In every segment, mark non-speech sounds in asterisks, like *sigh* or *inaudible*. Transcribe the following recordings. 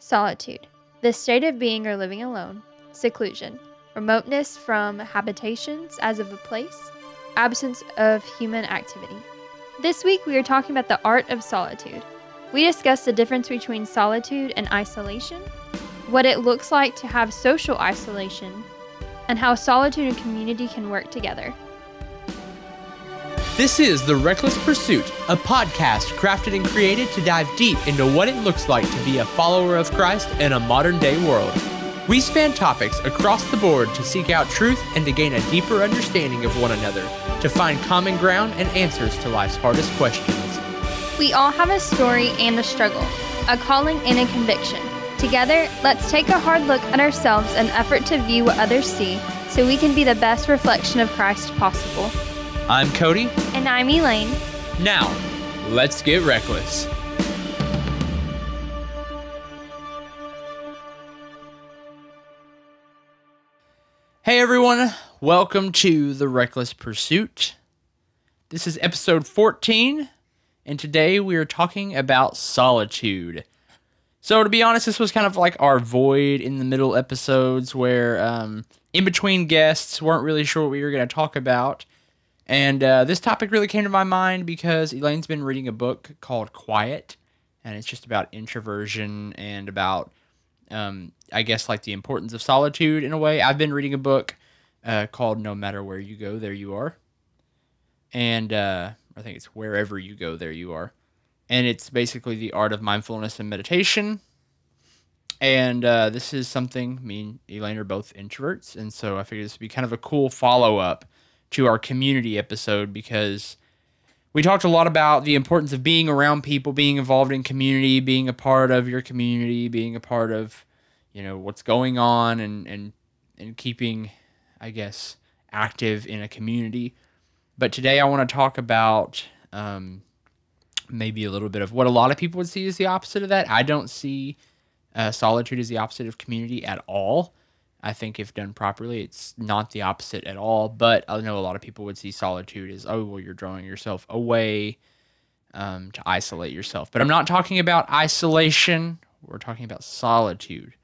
Solitude, the state of being or living alone. Seclusion, remoteness from habitations as of a place. Absence of human activity. This week we are talking about the art of solitude. We discuss the difference between solitude and isolation, what it looks like to have social isolation, and how solitude and community can work together. This is The Reckless Pursuit, a podcast crafted and created to dive deep into what it looks like to be a follower of Christ in a modern day world. We span topics across the board to seek out truth and to gain a deeper understanding of one another, to find common ground and answers to life's hardest questions. We all have a story and a struggle, a calling and a conviction. Together, let's take a hard look at ourselves and effort to view what others see so we can be the best reflection of Christ possible. I'm Cody. And I'm Elaine. Now, let's get reckless. Hey everyone, welcome to The Reckless Pursuit. This is episode 14, and today we are talking about solitude. So, to be honest, this was kind of like our void in the middle episodes where, um, in between guests, weren't really sure what we were going to talk about. And uh, this topic really came to my mind because Elaine's been reading a book called Quiet, and it's just about introversion and about, um, I guess, like the importance of solitude in a way. I've been reading a book uh, called No Matter Where You Go, There You Are. And uh, I think it's Wherever You Go, There You Are. And it's basically the art of mindfulness and meditation. And uh, this is something me and Elaine are both introverts. And so I figured this would be kind of a cool follow up to our community episode because we talked a lot about the importance of being around people, being involved in community, being a part of your community, being a part of, you know, what's going on and and and keeping, I guess, active in a community. But today I want to talk about um, maybe a little bit of what a lot of people would see as the opposite of that. I don't see uh, solitude as the opposite of community at all. I think if done properly, it's not the opposite at all. But I know a lot of people would see solitude as, oh, well, you're drawing yourself away um, to isolate yourself. But I'm not talking about isolation. We're talking about solitude.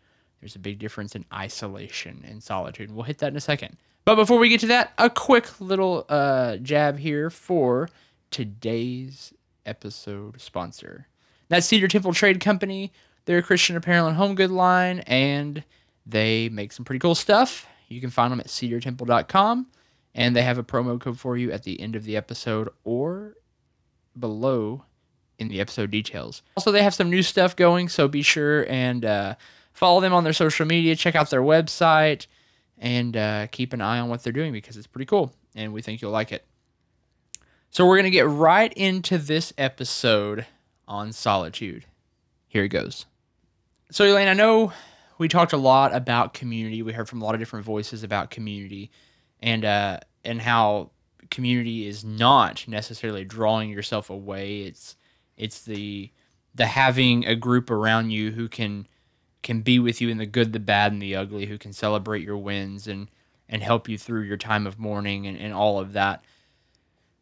There's a big difference in isolation and solitude. We'll hit that in a second. But before we get to that, a quick little uh, jab here for today's episode sponsor. That's Cedar Temple Trade Company. They're a Christian apparel and home good line, and they make some pretty cool stuff. You can find them at cedartemple.com, and they have a promo code for you at the end of the episode or below in the episode details. Also, they have some new stuff going, so be sure and uh, follow them on their social media, check out their website, and uh, keep an eye on what they're doing because it's pretty cool, and we think you'll like it. So, we're going to get right into this episode on solitude. Here it goes. So, Elaine, I know we talked a lot about community. We heard from a lot of different voices about community, and uh, and how community is not necessarily drawing yourself away. It's it's the the having a group around you who can can be with you in the good, the bad, and the ugly, who can celebrate your wins and and help you through your time of mourning and, and all of that.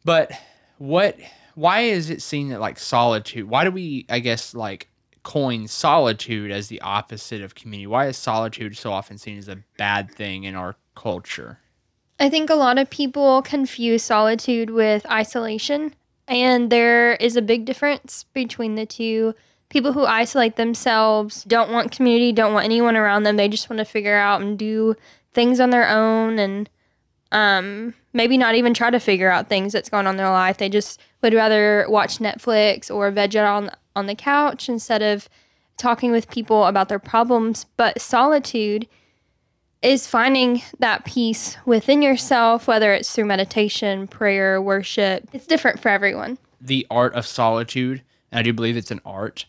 But what why is it seen that like solitude? Why do we I guess like coin solitude as the opposite of community? Why is solitude so often seen as a bad thing in our culture? I think a lot of people confuse solitude with isolation, and there is a big difference between the two. People who isolate themselves don't want community, don't want anyone around them. They just want to figure out and do things on their own and um, maybe not even try to figure out things that's going on in their life. They just would rather watch Netflix or veg out on on the couch instead of talking with people about their problems. But solitude is finding that peace within yourself, whether it's through meditation, prayer, worship. It's different for everyone. The art of solitude, and I do believe it's an art.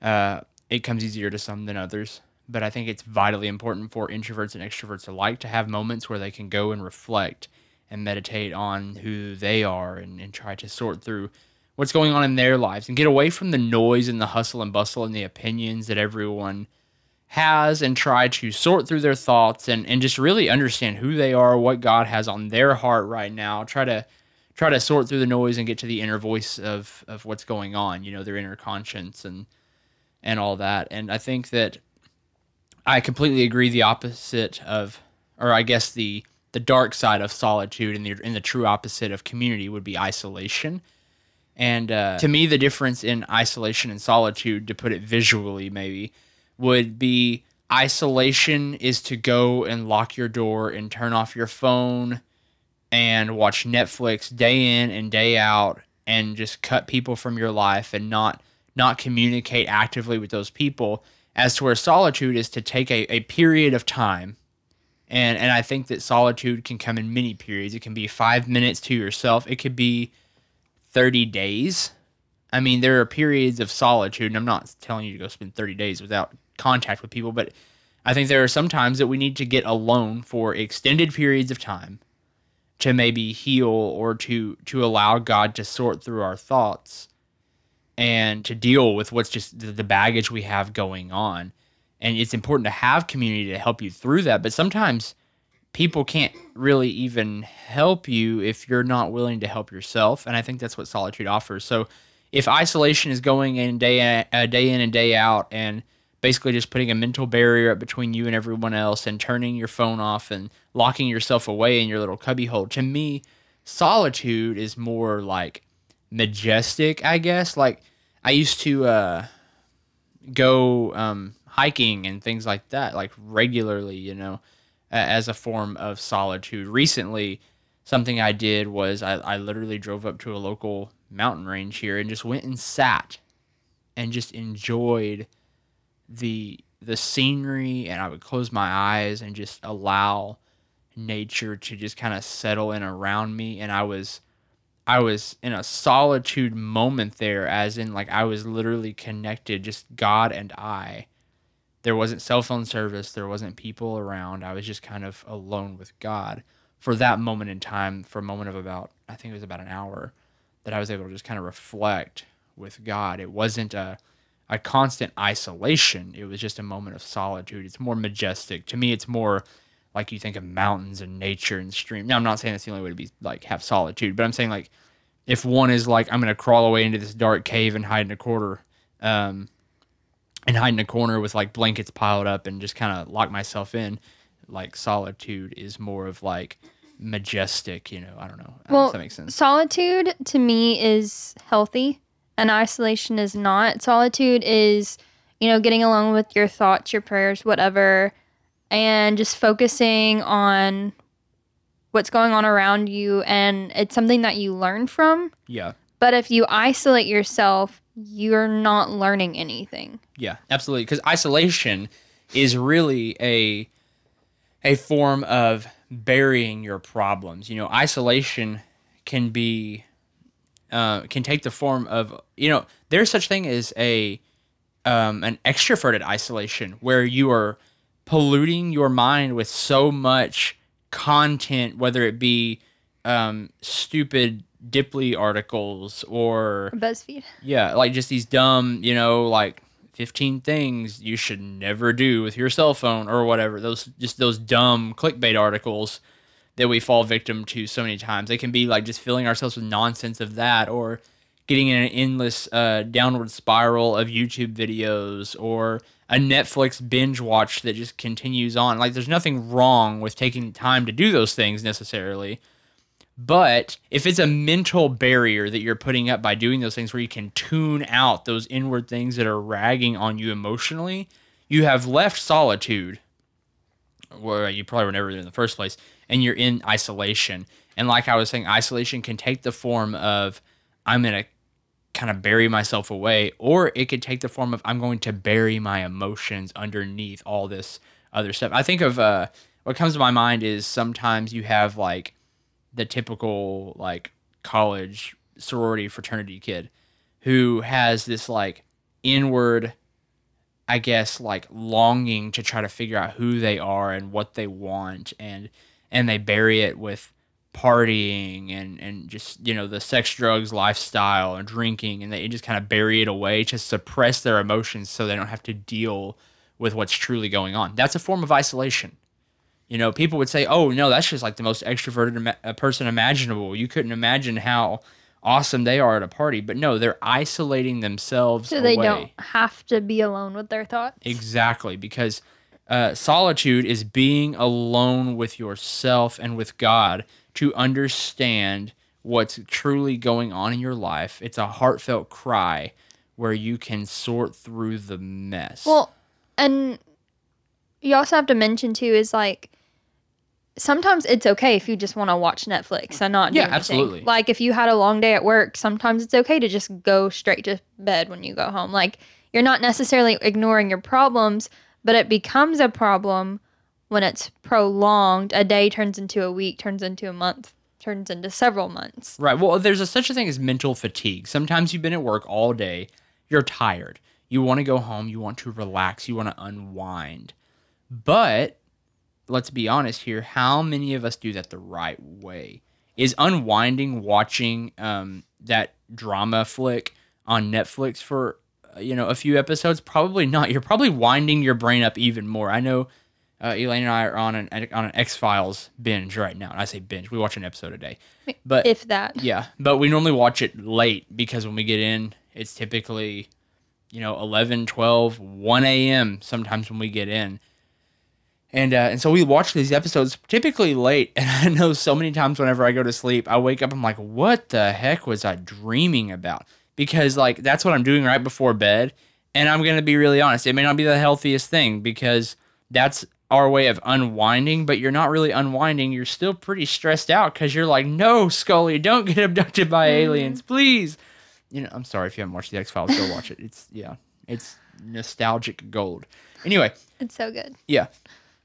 Uh, it comes easier to some than others, but I think it's vitally important for introverts and extroverts alike to have moments where they can go and reflect and meditate on who they are and, and try to sort through what's going on in their lives and get away from the noise and the hustle and bustle and the opinions that everyone has and try to sort through their thoughts and, and just really understand who they are, what God has on their heart right now. Try to try to sort through the noise and get to the inner voice of, of what's going on, you know, their inner conscience and and all that. And I think that I completely agree. The opposite of, or I guess the the dark side of solitude and the and the true opposite of community would be isolation. And uh, to me, the difference in isolation and solitude, to put it visually, maybe, would be isolation is to go and lock your door and turn off your phone and watch Netflix day in and day out and just cut people from your life and not not communicate actively with those people as to where solitude is to take a, a period of time and and I think that solitude can come in many periods. It can be five minutes to yourself. It could be thirty days. I mean, there are periods of solitude, and I'm not telling you to go spend thirty days without contact with people, but I think there are some times that we need to get alone for extended periods of time to maybe heal or to to allow God to sort through our thoughts and to deal with what's just the baggage we have going on. And it's important to have community to help you through that, but sometimes people can't really even help you if you're not willing to help yourself, and I think that's what solitude offers. So if isolation is going in day uh, day in and day out and basically just putting a mental barrier up between you and everyone else and turning your phone off and locking yourself away in your little cubbyhole. To me, solitude is more like majestic, I guess. Like I used to uh, go um, hiking and things like that, like regularly, you know, as a form of solitude. Recently, something I did was I, I literally drove up to a local mountain range here and just went and sat and just enjoyed the the scenery and I would close my eyes and just allow nature to just kind of settle in around me and I was I was in a solitude moment there as in like I was literally connected just God and I there wasn't cell phone service there wasn't people around I was just kind of alone with God for that moment in time for a moment of about I think it was about an hour that I was able to just kind of reflect with God it wasn't a a constant isolation. It was just a moment of solitude. It's more majestic. To me, it's more like you think of mountains and nature and stream. Now, I'm not saying that's the only way to be like have solitude, but I'm saying like if one is like I'm gonna crawl away into this dark cave and hide in a corner, um, and hide in a corner with like blankets piled up and just kind of lock myself in, like solitude is more of like majestic. You know, I don't know. Well, that makes sense. Solitude to me is healthy and isolation is not. Solitude is, you know, getting along with your thoughts, your prayers, whatever, and just focusing on what's going on around you. And it's something that you learn from. Yeah. But if you isolate yourself, you're not learning anything. Yeah, absolutely. Because isolation is really a a form of burying your problems. You know, isolation can be uh, can take the form of you know there's such thing as a um, an extroverted isolation where you are polluting your mind with so much content, whether it be um, stupid Diply articles or BuzzFeed. Yeah, like just these dumb, you know, like 15 things you should never do with your cell phone or whatever. Those just those dumb clickbait articles that we fall victim to so many times. They can be like just filling ourselves with nonsense of that or getting in an endless uh, downward spiral of YouTube videos or a Netflix binge watch that just continues on. Like there's nothing wrong with taking time to do those things necessarily. But if it's a mental barrier that you're putting up by doing those things where you can tune out those inward things that are ragging on you emotionally, you have left solitude where you probably were never in the first place and you're in isolation. And like I was saying, isolation can take the form of I'm going to kind of bury myself away, or it could take the form of I'm going to bury my emotions underneath all this other stuff. I think of uh, what comes to my mind is sometimes you have like the typical like college sorority fraternity kid who has this like inward I guess like longing to try to figure out who they are and what they want and and they bury it with partying and and just you know the sex drugs lifestyle and drinking and they just kind of bury it away to suppress their emotions so they don't have to deal with what's truly going on. That's a form of isolation you know people would say oh no that's just like the most extroverted ima- person imaginable you couldn't imagine how awesome they are at a party. But no, they're isolating themselves So they away. don't have to be alone with their thoughts. Exactly, because uh, solitude is being alone with yourself and with God to understand what's truly going on in your life. It's a heartfelt cry where you can sort through the mess. Well, and you also have to mention too is like sometimes it's okay if you just want to watch Netflix and not do Yeah, anything. absolutely. Like if you had a long day at work, sometimes it's okay to just go straight to bed when you go home. Like you're not necessarily ignoring your problems, but it becomes a problem when it's prolonged. A day turns into a week, turns into a month, turns into several months. Right. Well, there's a, such a thing as mental fatigue. Sometimes you've been at work all day, you're tired. You want to go home, you want to relax, you want to unwind. But let's be honest here, how many of us do that the right way? Is unwinding watching um, that drama flick on Netflix for uh, you know a few episodes? Probably not. You're probably winding your brain up even more. I know uh, Elaine and I are on an on an X Files binge right now. And I say binge, we watch an episode a day. But If that. yeah, but we normally watch it late because when we get in, it's typically, you know, 11, 12, 1 a.m. sometimes when we get in. And, uh, and so we watch these episodes typically late. And *laughs* I know so many times whenever I go to sleep, I wake up, I'm like, what the heck was I dreaming about? Because, like, that's what I'm doing right before bed. And I'm going to be really honest, it may not be the healthiest thing because that's our way of unwinding, but you're not really unwinding. You're still pretty stressed out because you're like, no, Scully, don't get abducted by aliens, please. You know, I'm sorry if you haven't watched the X Files, go watch it. It's, yeah, it's nostalgic gold. Anyway, It's so good. yeah.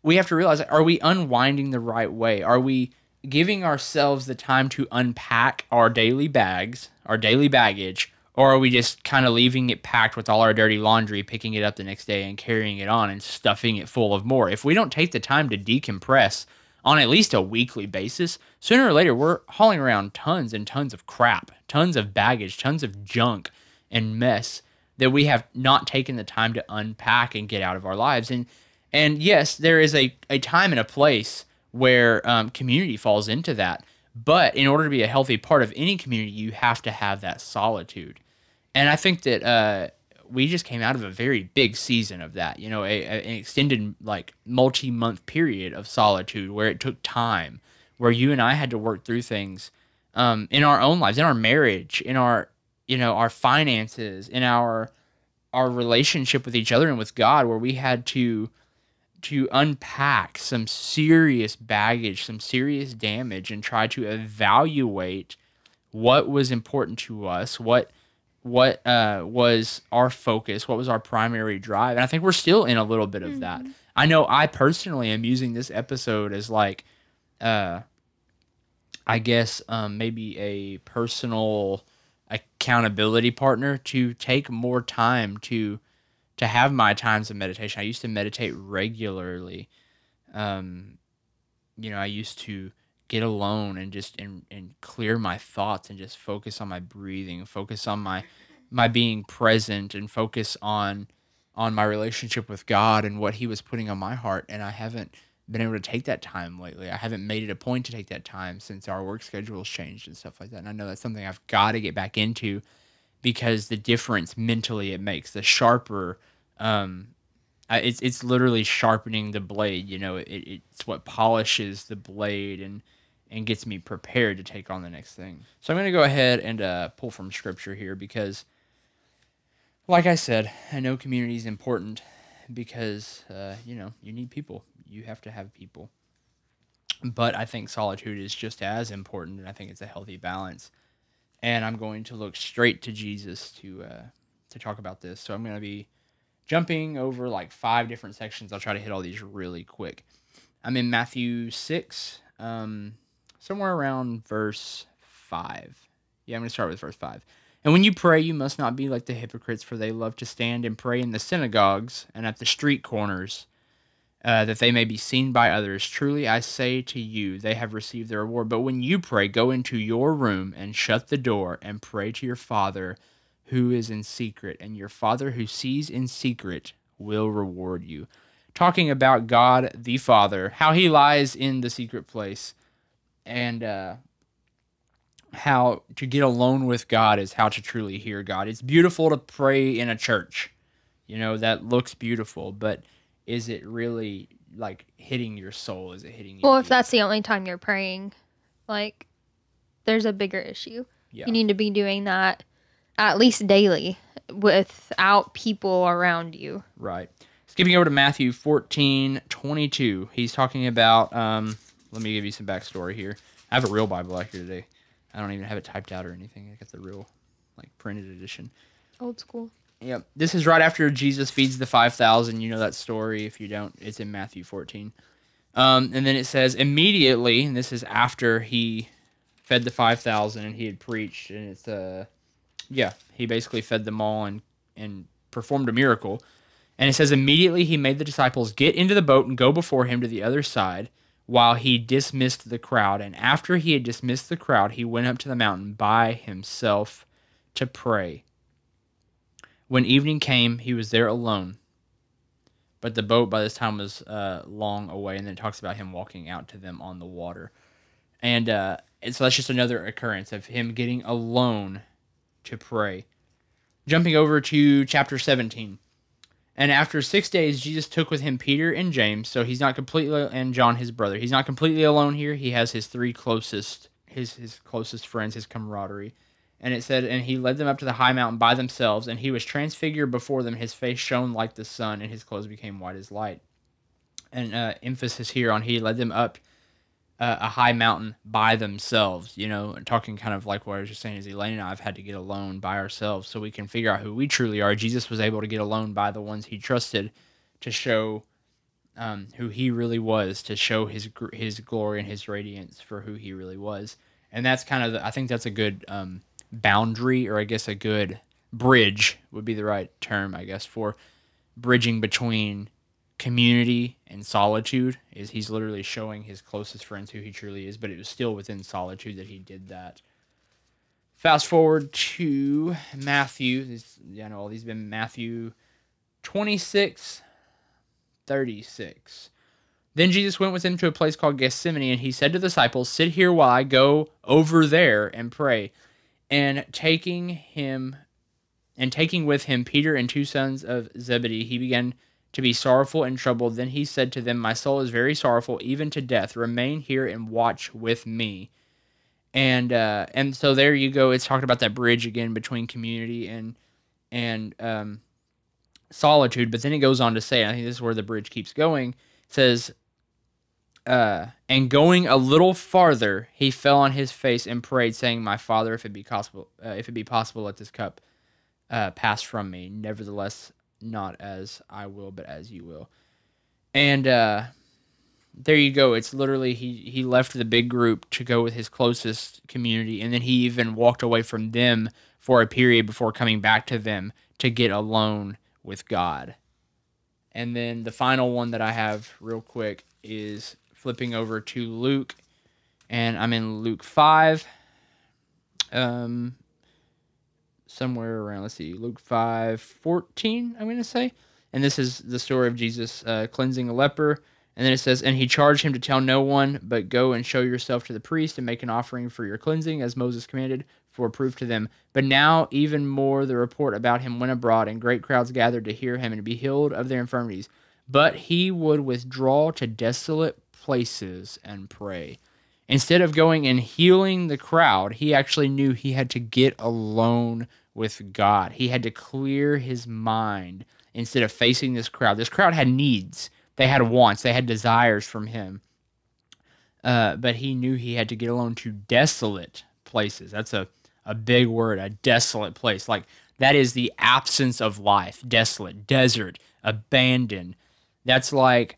We have to realize are we unwinding the right way? Are we giving ourselves the time to unpack our daily bags, our daily baggage, or are we just kind of leaving it packed with all our dirty laundry, picking it up the next day and carrying it on and stuffing it full of more? If we don't take the time to decompress on at least a weekly basis, sooner or later we're hauling around tons and tons of crap, tons of baggage, tons of junk and mess that we have not taken the time to unpack and get out of our lives. And and yes, there is a, a time and a place where um, community falls into that. But in order to be a healthy part of any community, you have to have that solitude. And I think that uh, we just came out of a very big season of that. You know, a, a- an extended like multi month period of solitude where it took time, where you and I had to work through things um, in our own lives, in our marriage, in our you know our finances, in our our relationship with each other and with God, where we had to to unpack some serious baggage, some serious damage, and try to evaluate what was important to us, what what uh, was our focus, what was our primary drive, and I think we're still in a little bit of that. I know I personally am using this episode as like, uh, I guess um, maybe a personal accountability partner to take more time to to have my times of meditation. I used to meditate regularly. Um, you know, I used to get alone and just and, and clear my thoughts and just focus on my breathing, focus on my my being present and focus on on my relationship with God and what he was putting on my heart and I haven't been able to take that time lately. I haven't made it a point to take that time since our work schedules changed and stuff like that. And I know that's something I've got to get back into because the difference mentally it makes, the sharper um it's it's literally sharpening the blade, you know, it, it's what polishes the blade and and gets me prepared to take on the next thing. So I'm going to go ahead and uh, pull from scripture here because like I said, I know community is important because uh, you know you need people. You have to have people. But I think solitude is just as important, and I think it's a healthy balance. And I'm going to look straight to Jesus to uh, to talk about this. So I'm going to be jumping over like five different sections. I'll try to hit all these really quick. I'm in Matthew six, um, somewhere around verse five. Yeah, I'm going to start with verse five. And when you pray, you must not be like the hypocrites, for they love to stand and pray in the synagogues and at the street corners, uh, that they may be seen by others. Truly, I say to you, they have received their reward. But when you pray, go into your room and shut the door and pray to your Father who is in secret, and your Father who sees in secret will reward you. Talking about God the Father, how he lies in the secret place. And, uh, how to get alone with God is how to truly hear God. It's beautiful to pray in a church. You know, that looks beautiful, but is it really like hitting your soul? Is it hitting you? Well, if that's the only time you're praying, like there's a bigger issue. yeah. You need to be doing that at least daily without people around you. Right. Skipping over to Matthew 14, 22. He's talking about, um, let me give you some backstory here. I have a real Bible out here today. I don't even have it typed out or anything. I got the real, like, printed edition. Old school. Yep. This is right after Jesus feeds the 5,000. You know that story. If you don't, it's in Matthew 14. Um, and then it says, immediately, and this is after he fed the 5,000 and he had preached. And it's, uh, yeah, he basically fed them all and, and performed a miracle. And it says, immediately he made the disciples get into the boat and go before him to the other side while he dismissed the crowd. And after he had dismissed the crowd, he went up to the mountain by himself to pray. When evening came, he was there alone. But the boat by this time was uh, long away, and then it talks about him walking out to them on the water. And, uh, and so that's just another occurrence of him getting alone to pray. Jumping over to chapter 17. And after six days, Jesus took with him Peter and James. So he's not completely, and John, his brother. He's not completely alone here. He has his three closest, his his closest friends, his camaraderie. And it said, and he led them up to the high mountain by themselves, and he was transfigured before them. His face shone like the sun, and his clothes became white as light. And uh, emphasis here on he led them up uh, a high mountain by themselves. You know, and talking kind of like what I was just saying is Elaine and I have had to get alone by ourselves so we can figure out who we truly are. Jesus was able to get alone by the ones he trusted to show um, who he really was, to show his his glory and his radiance for who he really was. And that's kind of the, I think that's a good um, boundary, or I guess a good bridge would be the right term, I guess, for bridging between community and solitude is he's literally showing his closest friends who he truly is but it was still within solitude that he did that. Fast forward to matthew. This you know all these have been matthew 26 36 then jesus went with them to a place called gethsemane and he said to the disciples sit here while i go over there and pray. And taking him and taking with him peter and two sons of zebedee he began to be sorrowful and troubled. Then he said to them, My soul is very sorrowful, even to death. Remain here and watch with me. And uh, and so there you go. It's talking about that bridge again between community and and um, solitude. But then it goes on to say, I think this is where the bridge keeps going. Says, uh, and going a little farther, he fell on his face and prayed, saying, "My Father, if it be possible, uh, if it be possible, let this cup uh, pass from me. Nevertheless, not as I will, but as you will. And uh, there you go. It's literally he he left the big group to go with his closest community, and then he even walked away from them for a period before coming back to them to get alone with God. And then the final one that I have real quick is flipping over to Luke, and I'm in Luke five. Um, somewhere around let's see luke 5 14 i'm going to say. And this is the story of jesus uh, cleansing a leper. And then it says and he charged him to tell no one but go and show yourself to the priest and make an offering for your cleansing as moses commanded for proof to them. But now even more the report about him went abroad and great crowds gathered to hear him and to be healed of their infirmities. But he would withdraw to desolate places and pray instead of going and healing the crowd he actually knew he had to get alone with God. He had to clear his mind instead of facing this crowd. This crowd had needs, they had wants, they had desires from him. Uh, but he knew he had to get alone to desolate places. That's a, a big word, a desolate place. Like that is the absence of life, desolate, desert, abandoned. That's like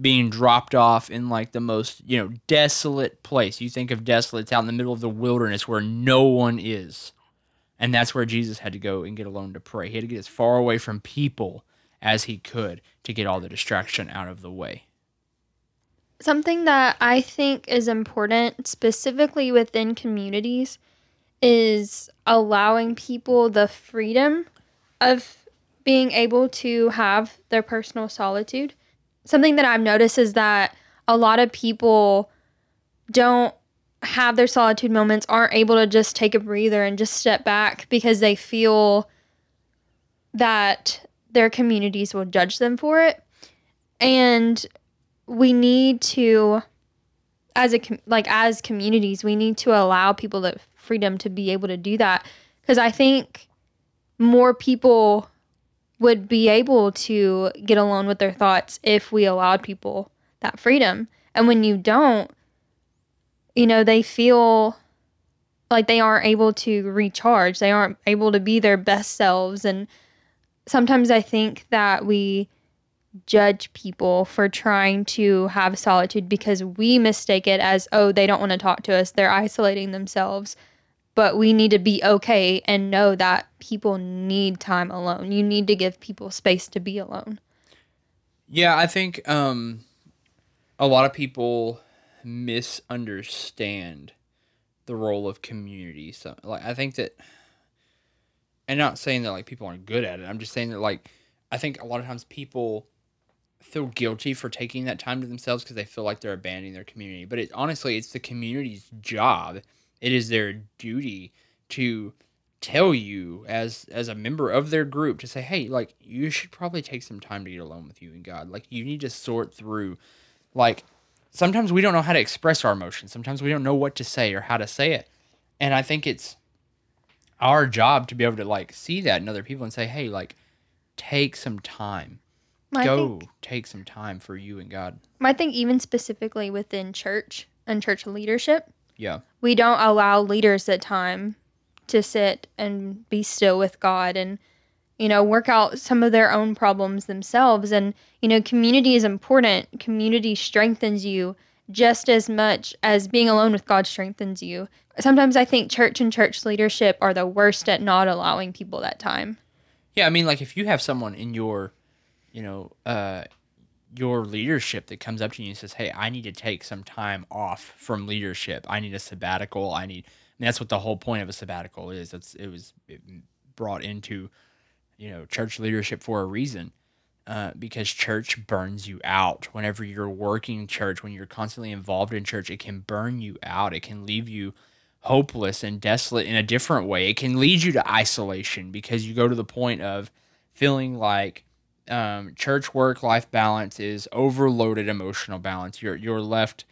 being dropped off in like the most, you know, desolate place. You think of desolate, out in the middle of the wilderness where no one is. And that's where Jesus had to go and get alone to pray. He had to get as far away from people as he could to get all the distraction out of the way. Something that I think is important, specifically within communities, is allowing people the freedom of being able to have their personal solitude. Something that I've noticed is that a lot of people don't have their solitude moments aren't able to just take a breather and just step back because they feel that their communities will judge them for it. And we need to as a like as communities, we need to allow people the freedom to be able to do that because I think more people would be able to get alone with their thoughts if we allowed people that freedom. And when you don't, you know, they feel like they aren't able to recharge. They aren't able to be their best selves. And sometimes I think that we judge people for trying to have solitude because we mistake it as, oh, they don't want to talk to us. They're isolating themselves. But we need to be okay and know that people need time alone. You need to give people space to be alone. Yeah, I think um, a lot of people misunderstand the role of community. So, like, I think that, and not saying that like people aren't good at it. I'm just saying that like I think a lot of times people feel guilty for taking that time to themselves because they feel like they're abandoning their community. But it honestly, it's the community's job. It is their duty to tell you as as a member of their group to say, hey, like you should probably take some time to get alone with you and God. Like you need to sort through, like sometimes we don't know how to express our emotions. Sometimes we don't know what to say or how to say it. And I think it's our job to be able to like see that in other people and say, hey, like take some time. I Go think, take some time for you and God. I think even specifically within church and church leadership, Yeah. we don't allow leaders the time to sit and be still with God and you know work out some of their own problems themselves. And you know community is important. Community strengthens you just as much as being alone with God strengthens you. Sometimes i think church and church leadership are the worst at not allowing people that time. Yeah, I mean, like if you have someone in your, you know, uh, your leadership that comes up to you and says, "Hey, I need to take some time off from leadership. I need a sabbatical. I need." And that's what the whole point of a sabbatical is. It's it was brought into, you know, church leadership for a reason, uh, because church burns you out. Whenever you're working church, when you're constantly involved in church, it can burn you out. It can leave you hopeless and desolate in a different way. It can lead you to isolation because you go to the point of feeling like um, church work life balance is overloaded emotional balance. You're you're left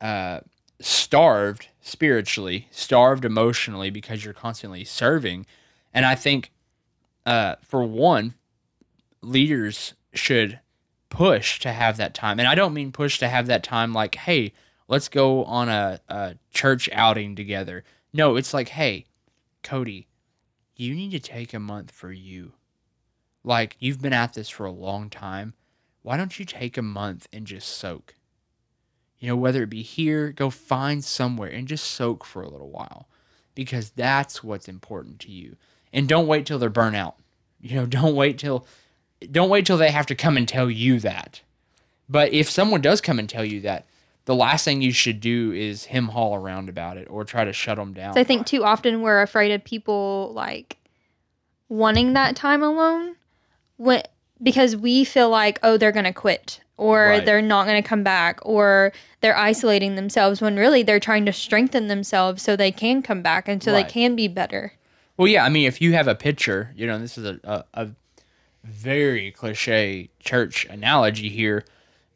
uh, starved spiritually, starved emotionally because you're constantly serving. And I think uh, for one, leaders should push to have that time. And I don't mean push to have that time like, hey, let's go on a, a church outing together. No, it's like, hey, Cody, you need to take a month for you. Like, you've been at this for a long time. Why don't you take a month and just soak? You know, whether it be here, go find somewhere and just soak for a little while because that's what's important to you. And don't wait till they're burnt out. You know, *laughs* don't wait till don't wait till they have to come and tell you that. But if someone does come and tell you that, the last thing you should do is him haul around about it or try to shut them down. so i think too often we're afraid of people like wanting that time alone when because we feel like oh they're gonna quit or Right. they're not gonna come back or they're isolating themselves when really they're trying to strengthen themselves so they can come back and so Right. they can be better Well, yeah, I mean, if you have a picture, you know, this is a, a, a very cliche church analogy here,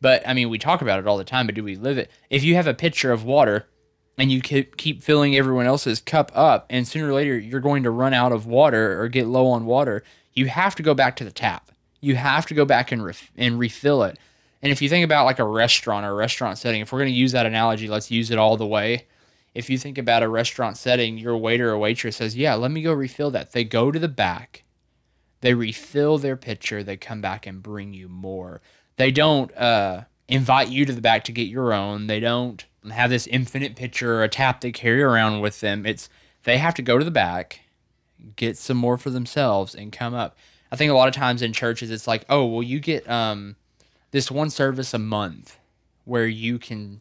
but I mean, we talk about it all the time, but do we live it? If you have a pitcher of water and you keep filling everyone else's cup up, and sooner or later you're going to run out of water or get low on water, you have to go back to the tap. You have to go back and, ref- and refill it. And if you think about like a restaurant or a restaurant setting, if we're going to use that analogy, let's use it all the way if you think about a restaurant setting, your waiter or waitress says, Yeah, let me go refill that. They go to the back, they refill their pitcher, they come back and bring you more. They don't uh, invite you to the back to get your own. They don't have this infinite pitcher or a tap they carry around with them. It's they have to go to the back, get some more for themselves, and come up. I think a lot of times in churches, it's like, oh, well, you get um, this one service a month where you can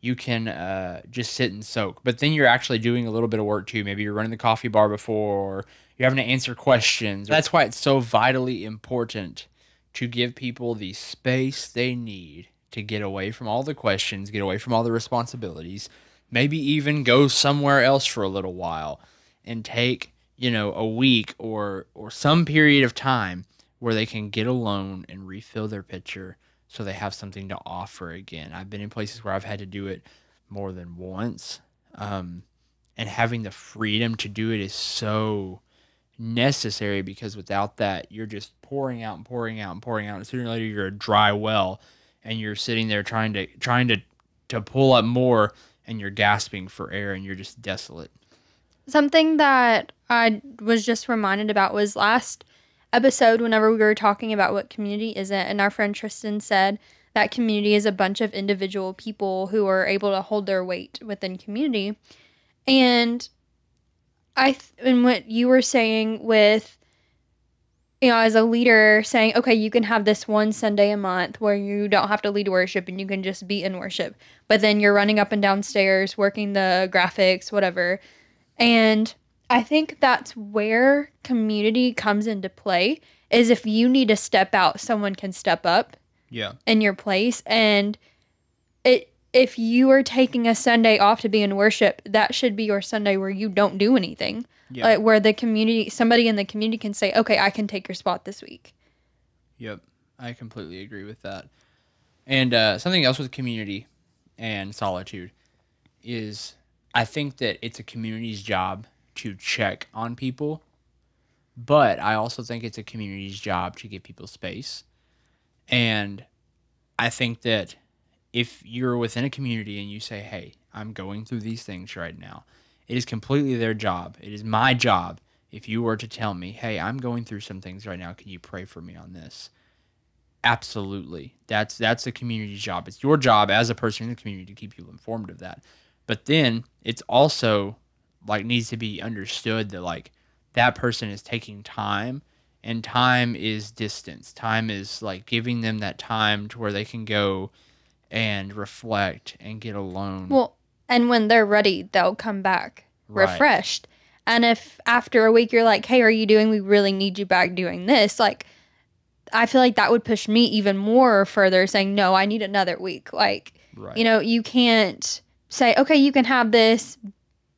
you can uh, just sit and soak. But then you're actually doing a little bit of work too. Maybe you're running the coffee bar before, or you're having to answer questions. That's why it's so vitally important to give people the space they need to get away from all the questions, get away from all the responsibilities, maybe even go somewhere else for a little while and take you know a week or or some period of time where they can get alone and refill their pitcher so they have something to offer again. I've been in places where i've had to do it more than once um, and having the freedom to do it is so necessary because without that you're just pouring out and pouring out and pouring out. And sooner or later you're a dry well and you're sitting there trying to trying to to pull up more and you're gasping for air and you're just desolate Something that I was just reminded about was last episode whenever we were talking about what community isn't and our friend Tristan said that community is a bunch of individual people who are able to hold their weight within community. And I th- and what you were saying with you know as a leader saying okay you can have this one Sunday a month where you don't have to lead worship and you can just be in worship but then you're running up and down stairs working the graphics whatever and I think that's where community comes into play is if you need to step out, someone can step up yeah in your place. And it if you are taking a Sunday off to be in worship, that should be your Sunday where you don't do anything. yeah Like where the community somebody in the community can say, Okay, I can take your spot this week. Yep, I completely agree with that. And uh, something else with community and solitude is I think that it's a community's job to check on people, but I also think it's a community's job to give people space. And I think that if you're within a community and you say, hey, I'm going through these things right now, it is completely their job. It is my job if you were to tell me, hey, I'm going through some things right now, can you pray for me on this? Absolutely. That's that's the community's job. It's your job as a person in the community to keep people informed of that. But then it's also like needs to be understood that like that person is taking time and time is distance. Time is like giving them that time to where they can go and reflect and get alone. Well, and when they're ready, they'll come back Right. refreshed. And if after a week you're like, "Hey, are you doing? We really need you back doing this." Like, I feel like that would push me even more further, saying, "No, I need another week." Like, right. you know, you can't say, "Okay, you can have this,"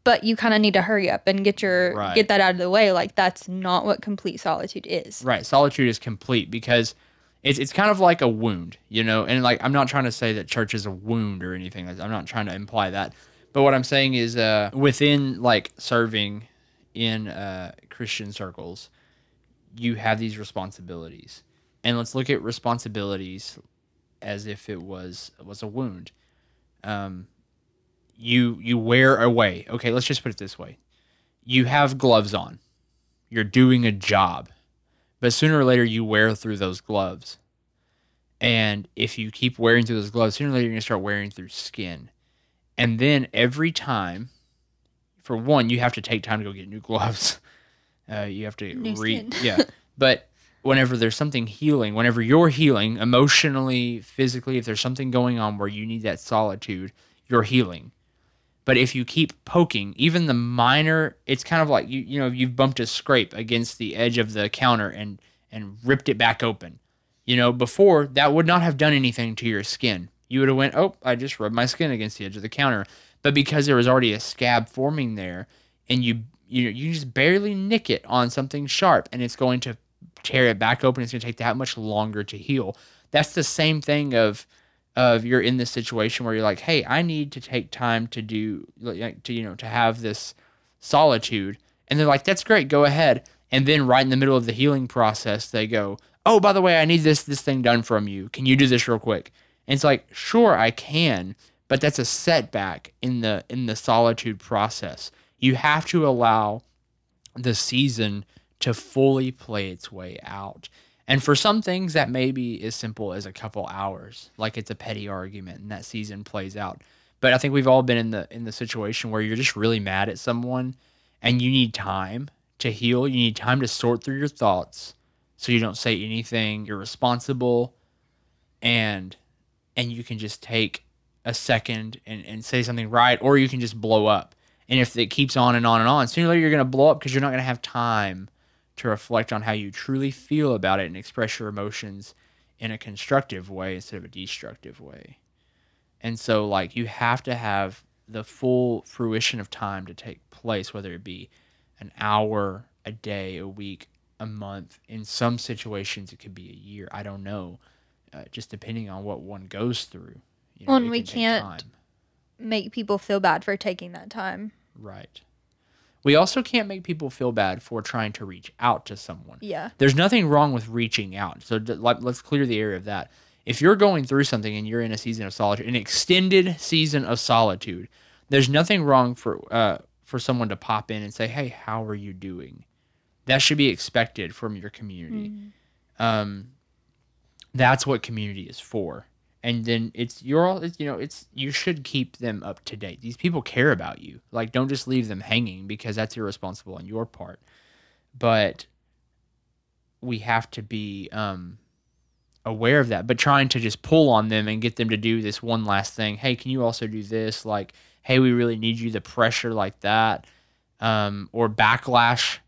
but you kind of need to hurry up and get your Right. get that out of the way. Like, that's not what complete solitude is. Right. Solitude is complete because it's it's kind of like a wound, you know. And like I'm not trying to say that church is a wound or anything. I'm not trying to imply that. But what I'm saying is, uh, within like serving in uh, Christian circles, you have these responsibilities, and let's look at responsibilities as if it was was a wound. Um, you you wear away. Okay, let's just put it this way: you have gloves on. You're doing a job but sooner or later you wear through those gloves. And if you keep wearing through those gloves, sooner or later you're gonna start wearing through skin. And then every time, for one, you have to take time to go get new *laughs* gloves. Uh, you have to New skin. *laughs* yeah. But whenever there's something healing, whenever you're healing emotionally, physically, if there's something going on where you need that solitude, you're healing. But if you keep poking, even the minor, it's kind of like you you know you've bumped a scrape against the edge of the counter and and ripped it back open. You know, before that would not have done anything to your skin. You would have went, "Oh, I just rubbed my skin against the edge of the counter." But because there was already a scab forming there and you you you just barely nick it on something sharp and it's going to tear it back open, it's going to take that much longer to heal. That's the same thing of of you're in this situation where you're like, hey, I need to take time to do like to you know to have this solitude, and they're like, that's great, go ahead. And then right in the middle of the healing process, they go, oh, by the way, I need this this thing done from you. Can you do this real quick? And it's like, sure, I can, but that's a setback in the in the solitude process. You have to allow the season to fully play its way out. And for some things, that may be as simple as a couple hours, like it's a petty argument, and that season plays out. But I think we've all been in the in the situation where you're just really mad at someone, and you need time to heal. You need time to sort through your thoughts, so you don't say anything irresponsible, and and you can just take a second and, and say something right, or you can just blow up. And if it keeps on and on and on, sooner or later you're gonna blow up because you're not gonna have time to reflect on how you truly feel about it and express your emotions in a constructive way instead of a destructive way. And so like you have to have the full fruition of time to take place, whether it be an hour, a day, a week, a month. In some situations, it could be a year. I don't know, uh, just depending on what one goes through. You Well, and we can can't. Make people feel bad for taking that time. Right. We also can't make people feel bad for trying to reach out to someone. Yeah. There's nothing wrong with reaching out. So let's clear the area of that. If you're going through something and you're in a season of solitude, an extended season of solitude, there's nothing wrong for uh, for someone to pop in and say, "Hey, how are you doing?" That should be expected from your community. Um, that's what community is for. And then it's you're all it's, you know it's you should keep them up to date. These people care about you. Like don't just leave them hanging because that's irresponsible on your part. But we have to be um, aware of that. But trying to just pull on them and get them to do this one last thing. Hey, can you also do this? Like, hey, we really need you. The pressure like that, um, or backlash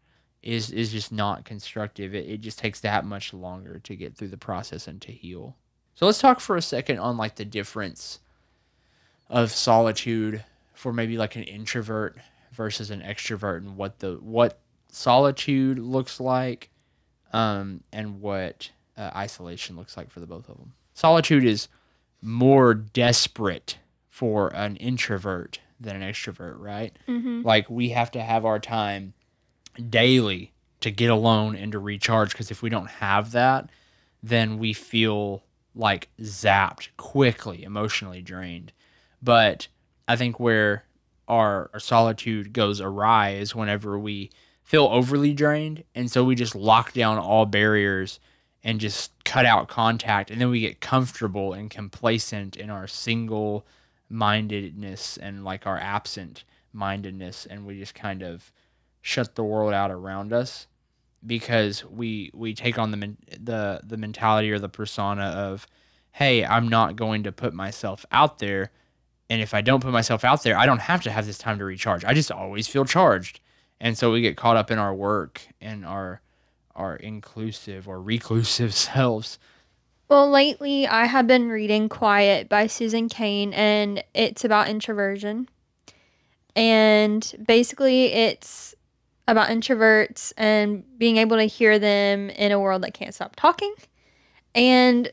is is just not constructive. It, it just takes that much longer to get through the process and to heal. So let's talk for a second on like the difference of solitude for maybe like an introvert versus an extrovert and what the what solitude looks like um, and what uh, isolation looks like for the both of them. Solitude is more desperate for an introvert than an extrovert, right? Mm-hmm. Like we have to have our time daily to get alone and to recharge because if we don't have that, then we feel like zapped quickly, emotionally drained. But I think where our, our solitude goes awry is whenever we feel overly drained. And so we just lock down all barriers and just cut out contact. And then we get comfortable and complacent in our single mindedness and like our absent mindedness. And we just kind of shut the world out around us because we we take on the the the mentality or the persona of hey i'm not going to put myself out there. And if i don't put myself out there i don't have to have this time to recharge. I just always feel charged. And so we get caught up in our work and our our inclusive or reclusive *laughs* selves. Well, lately I have been reading Quiet by Susan Cain, and it's about introversion. And basically, it's about introverts and being able to hear them in a world that can't stop talking. And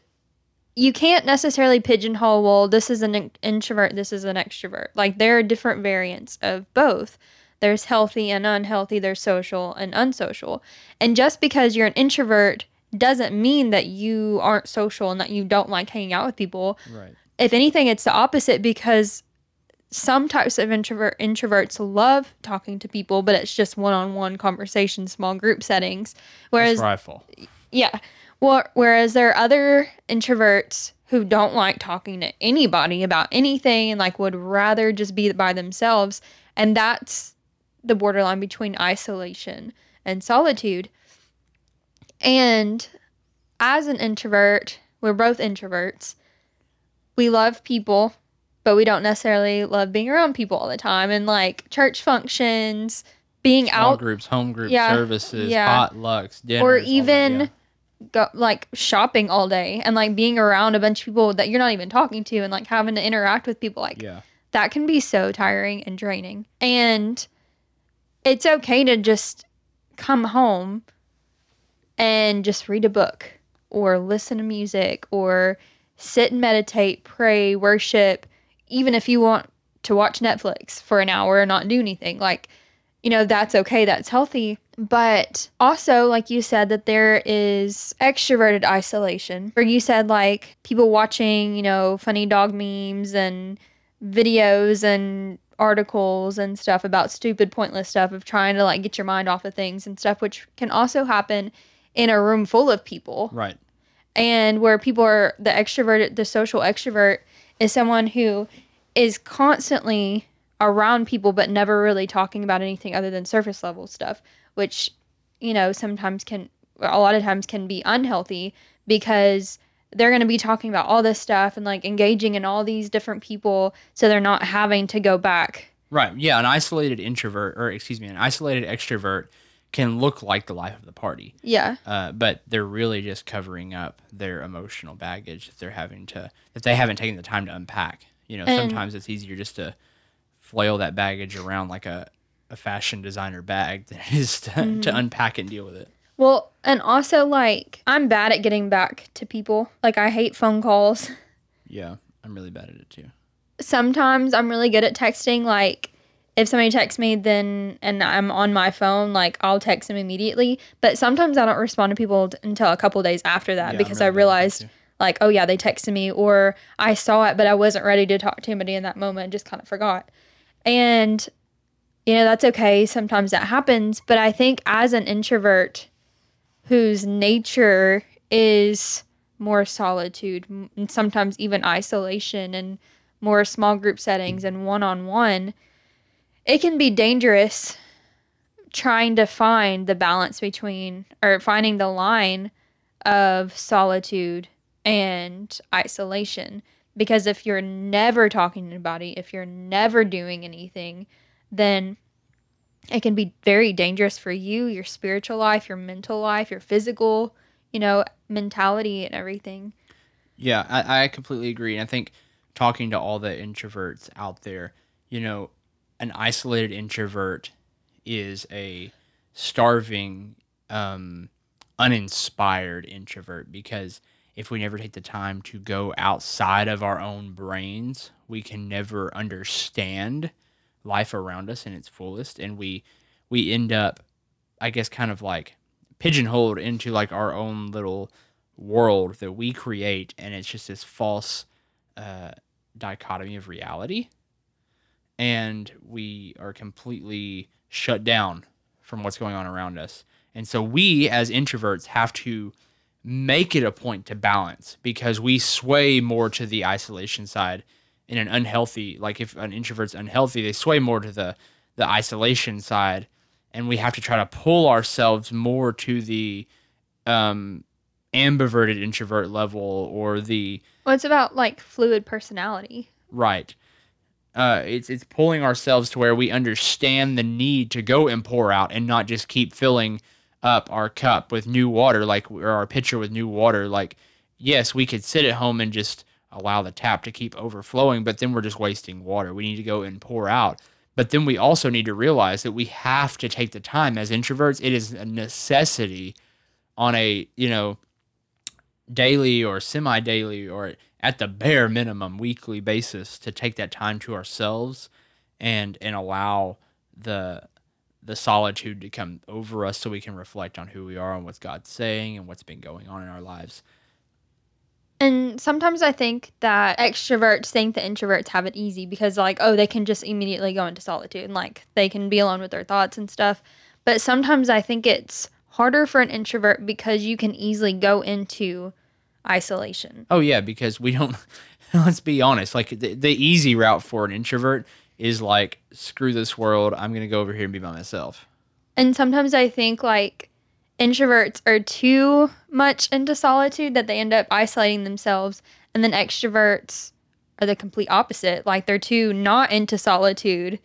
you can't necessarily pigeonhole, well, this is an introvert, this is an extrovert. Like, there are different variants of both. There's healthy and unhealthy, there's social and unsocial. And just because you're an introvert doesn't mean that you aren't social and that you don't like hanging out with people. right If anything, it's the opposite because some types of introvert introverts love talking to people, but it's just one-on-one conversation, small group settings. Whereas that's fall yeah. Well, whereas there are other introverts who don't like talking to anybody about anything and like would rather just be by themselves. And that's the borderline between isolation and solitude. And as an introvert, we're both introverts. We love people, but we don't necessarily love being around people all the time. And like church functions, being small out groups home group Yeah, services yeah. potlucks dinners, or that, even yeah. go like shopping all day and like being around a bunch of people that you're not even talking to and like having to interact with people like yeah that can be so tiring and draining and it's okay to just come home and just read a book or listen to music or sit and meditate pray worship even if you want to watch netflix for an hour and not do anything like you know that's okay that's healthy. But also like you said that there is extroverted isolation. Where you said like people watching you know funny dog memes and videos and articles and stuff about stupid pointless stuff of trying to like get your mind off of things and stuff which can also happen in a room full of people. Right. And where people are the extroverted the social extrovert is someone who is constantly around people but never really talking about anything other than surface level stuff which you know sometimes can a lot of times can be unhealthy because they're going to be talking about all this stuff and like engaging in all these different people so they're not having to go back Right. Yeah. An isolated introvert, or excuse me, an isolated extrovert can look like the life of the party, yeah uh, but they're really just covering up their emotional baggage that they're having to that they haven't taken the time to unpack. You know, And- sometimes it's easier just to flail that baggage around like a, a fashion designer bag than it is to, to unpack and deal with it. Well, and also like I'm bad at getting back to people. Like I hate phone calls. Yeah, I'm really bad at it too. Sometimes I'm really good at texting. Like if somebody texts me, then and I'm on my phone, like I'll text them immediately. But sometimes I don't respond to people t- until a couple days after that Yeah, because really I bad at that realized like, oh yeah, they texted me, or I saw it, but I wasn't ready to talk to anybody in that moment. Just kind of forgot. And you know that's okay. Sometimes that happens. But I think as an introvert, whose nature is more solitude and sometimes even isolation and more small group settings and one on one, it can be dangerous trying to find the balance between or finding the line of solitude and isolation. Because if you're never talking to anybody, if you're never doing anything, then it can be very dangerous for you, your spiritual life, your mental life, your physical, you know, mentality and everything. Yeah, I, I completely agree. And I think talking to all the introverts out there, you know, an isolated introvert is a starving, um, uninspired introvert because if we never take the time to go outside of our own brains, we can never understand life around us in its fullest. And we we end up I guess kind of like pigeonholed into like our own little world that we create. And it's just this false uh, dichotomy of reality and we are completely shut down from what's going on around us. And so we as introverts have to make it a point to balance because we sway more to the isolation side in an unhealthy like if an introvert's unhealthy they sway more to the the isolation side. And we have to try to pull ourselves more to the um ambiverted introvert level or the Well, it's about like fluid personality. right uh it's it's pulling ourselves to where we understand the need to go and pour out and not just keep filling up our cup with new water like or our pitcher with new water. Like yes we could sit at home and just allow the tap to keep overflowing but then we're just wasting water. We need to go and pour out. But then we also need to realize that we have to take the time as introverts. It is a necessity on a you know daily or semi daily or at the bare minimum weekly basis to take that time to ourselves and and allow the the solitude to come over us so we can reflect on who we are and what's God's saying and what's been going on in our lives. And sometimes I think that extroverts think that introverts have it easy because, like, oh, they can just immediately go into solitude and, like, they can be alone with their thoughts and stuff. But sometimes I think it's harder for an introvert because you can easily go into isolation. Oh yeah, because we don't *laughs* let's be honest, like the, the easy route for an introvert is like screw this world, I'm going to go over here and be by myself. And sometimes I think, like, introverts are too much into solitude that they end up isolating themselves. And then extroverts are the complete opposite. Like, they're too not into solitude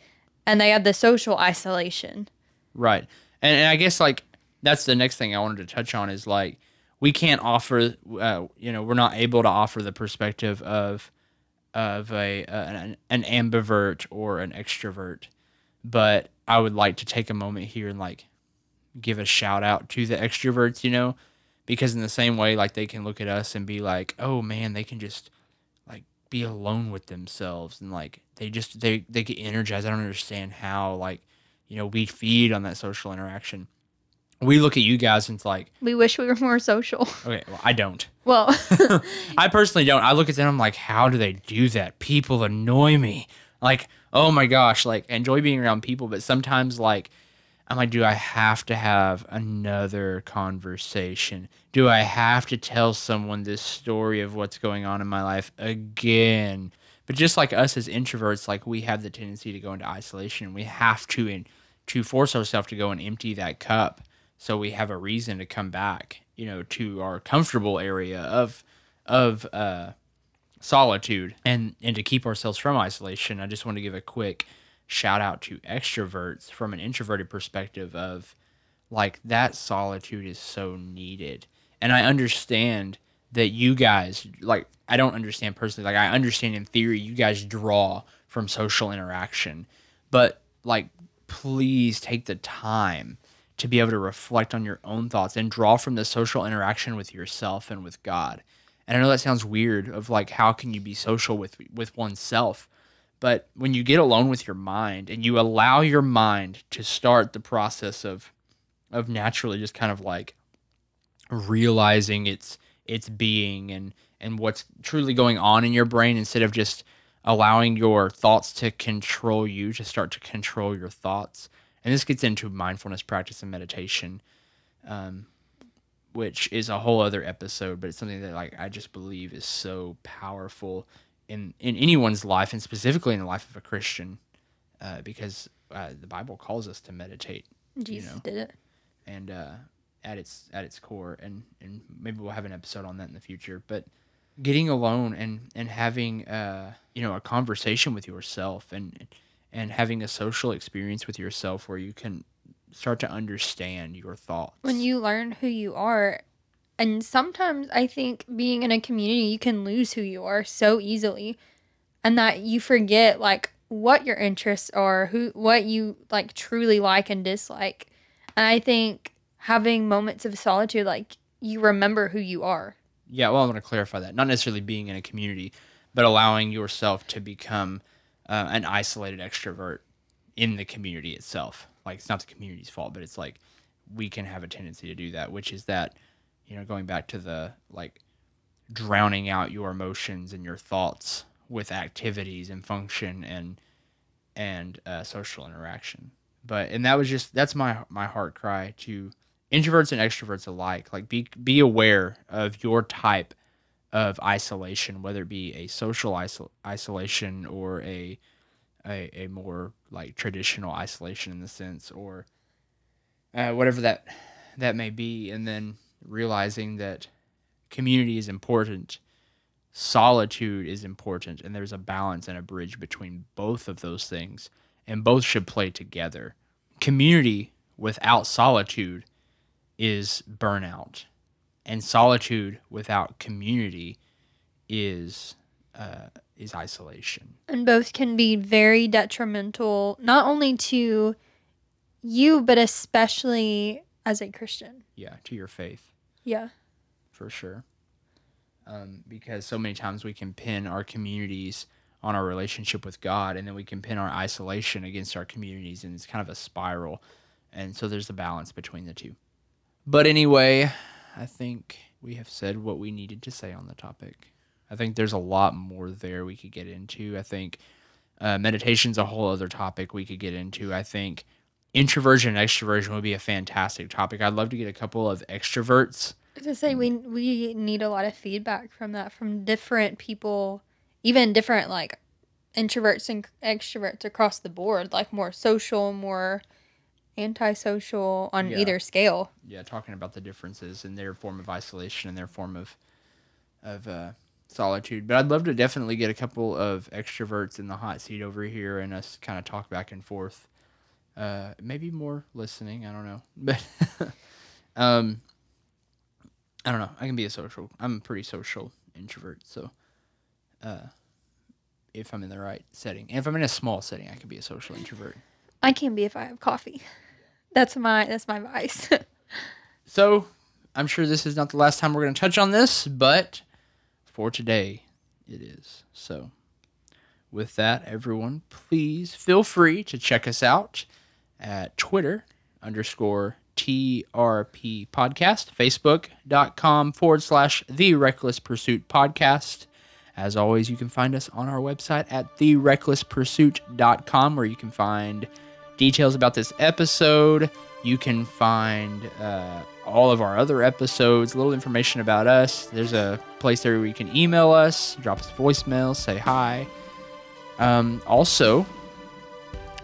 and they have the social isolation. Right. And, and I guess like that's the next thing I wanted to touch on is like we can't offer uh, you know we're not able to offer the perspective of of a uh, an, an ambivert or an extrovert. But I would like to take a moment here and like give a shout out to the extroverts you know because in the same way like they can look at us and be like oh man they can just like be alone with themselves. And like they just they they get energized. I don't understand how like you know we feed on that social interaction we look at you guys and it's like We wish we were more social. okay well i don't. Well, *laughs* *laughs* i personally don't. I look at them i'm like how do they do that? People annoy me. Like oh my gosh like I enjoy being around people but sometimes like i'm like do i have to have another conversation? Do i have to tell someone this story of what's going on in my life again? But just like us as introverts like we have the tendency to go into isolation. We have to and to force ourselves to go and empty that cup so we have a reason to come back you know to our comfortable area of of uh solitude and and to keep ourselves from isolation i just want to give a quick shout out to extroverts from an introverted perspective of like that solitude is so needed and i understand that you guys like i don't understand personally like i understand in theory you guys draw from social interaction. But like, please take the time to be able to reflect on your own thoughts and draw from the social interaction with yourself and with God. And I know that sounds weird of like how can you be social with with oneself? But when you get alone with your mind and you allow your mind to start the process of of naturally just kind of like realizing its its being and and what's truly going on in your brain instead of just allowing your thoughts to control you to start to control your thoughts and this gets into mindfulness practice and meditation um, which is a whole other episode but it's something that like i just believe is so powerful in in anyone's life and specifically in the life of a christian uh, because uh, the bible calls us to meditate Jesus know. did it. and uh, at its at its core and and maybe we'll have an episode on that in the future but getting alone and and having uh you know a conversation with yourself and and having a social experience with yourself where you can start to understand your thoughts When you learn who you are, and sometimes I think being in a community, you can lose who you are so easily, and that you forget like what your interests are, who what you like truly like and dislike. And I think having moments of solitude, like you remember who you are. yeah well i want to clarify that not necessarily being in a community but allowing yourself to become uh, an isolated extrovert in the community itself. Like it's not the community's fault but it's like we can have a tendency to do that which is that you know going back to the like drowning out your emotions and your thoughts with activities and function and and uh, social interaction. But and that was just that's my my heart cry to introverts and extroverts alike. Like be be aware of your type of isolation whether it be a social isol- isolation or a, a a more like traditional isolation in the sense or uh, whatever that that may be and then realizing that community is important solitude is important and there's a balance and a bridge between both of those things and both should play together. Community without solitude is burnout and solitude without community is uh, is isolation And both can be very detrimental, not only to you, but especially as a Christian. yeah to your faith Yeah. for sure. Um, because so many times we can pin our communities on our relationship with God, and then we can pin our isolation against our communities, and it's kind of a spiral. And so there's a balance between the two. But anyway, I think we have said what we needed to say on the topic. I think there's a lot more there we could get into. I think uh, meditation's a whole other topic we could get into. I think introversion and extroversion would be a fantastic topic. I'd love to get a couple of extroverts To say we we need a lot of feedback from that from different people, even different like introverts and extroverts across the board, like more social, more antisocial on Yeah. either scale. yeah, talking about the differences in their form of isolation and their form of of uh, solitude. But I'd love to definitely get a couple of extroverts in the hot seat over here and us kind of talk back and forth. Uh, maybe more listening. I don't know, *laughs* but um, I don't know. I can be a social. I'm a pretty social introvert, so uh, if I'm in the right setting, and if I'm in a small setting, I can be a social introvert. I can be if I have coffee. *laughs* That's my that's my vice. *laughs* So, I'm sure this is not the last time we're going to touch on this, but for today, it is. So, with that, everyone, please feel free to check us out at Twitter underscore TRP podcast, Facebook.com forward slash The Reckless Pursuit Podcast. As always, you can find us on our website at TheRecklessPursuit.com, where you can find details about this episode. You can find uh, all of our other episodes, a little information about us. There's a place there where you can email us, drop us a voicemail, say hi. Um, also,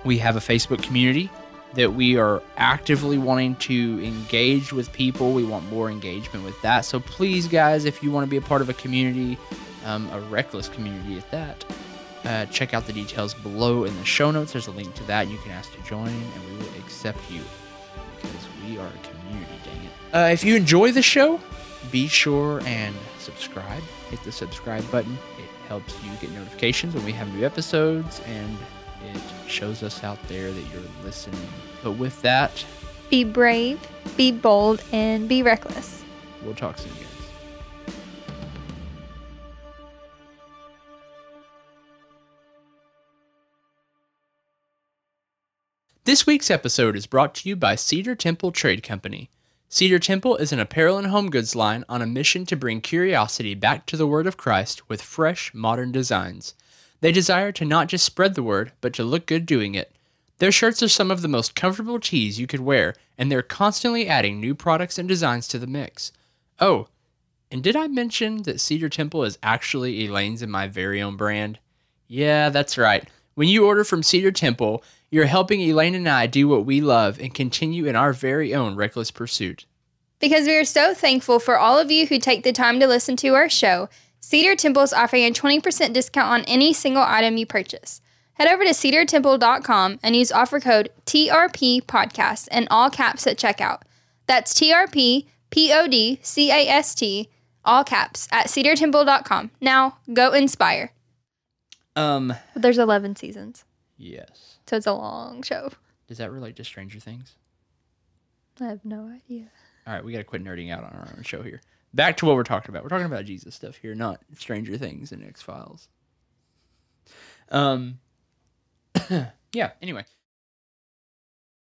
we have a Facebook community that we are actively wanting to engage with people. We want more engagement with that. So please, guys, if you want to be a part of a community, um, a reckless community at that, uh, check out the details below in the show notes. There's a link to that. You can ask to join, and we will accept you because we are a community. Dang it! Uh, if you enjoy the show, be sure and subscribe. Hit the subscribe button. It helps you get notifications when we have new episodes and it shows us out there that you're listening. But with that, Be brave, be bold, and be reckless. we'll talk soon, guys. This week's episode is brought to you by Cedar Temple Trade Company. Cedar Temple is an apparel and home goods line on a mission to bring curiosity back to the Word of Christ with fresh, modern designs. They desire to not just spread the word, but to look good doing it. Their shirts are some of the most comfortable tees you could wear, and they're constantly adding new products and designs to the mix. Oh, and did I mention that Cedar Temple is actually Elaine's and my very own brand? Yeah, that's right. When you order from Cedar Temple, you're helping Elaine and I do what we love and continue in our very own reckless pursuit. Because we are so thankful for all of you who take the time to listen to our show, Cedar Temple is offering a 20% discount on any single item you purchase. Head over to cedartemple.com and use offer code TRP podcast in all caps at checkout. That's TRP P O D C A S T all caps at cedartemple.com. Now go inspire. Um, There's 11 seasons, yes. So it's a long show. Does that relate to Stranger Things? I have no idea. All right, we got to quit nerding out on our own show here. Back to what we're talking about. We're talking about Jesus stuff here, not Stranger Things and X Files. Um, *coughs* yeah. Anyway,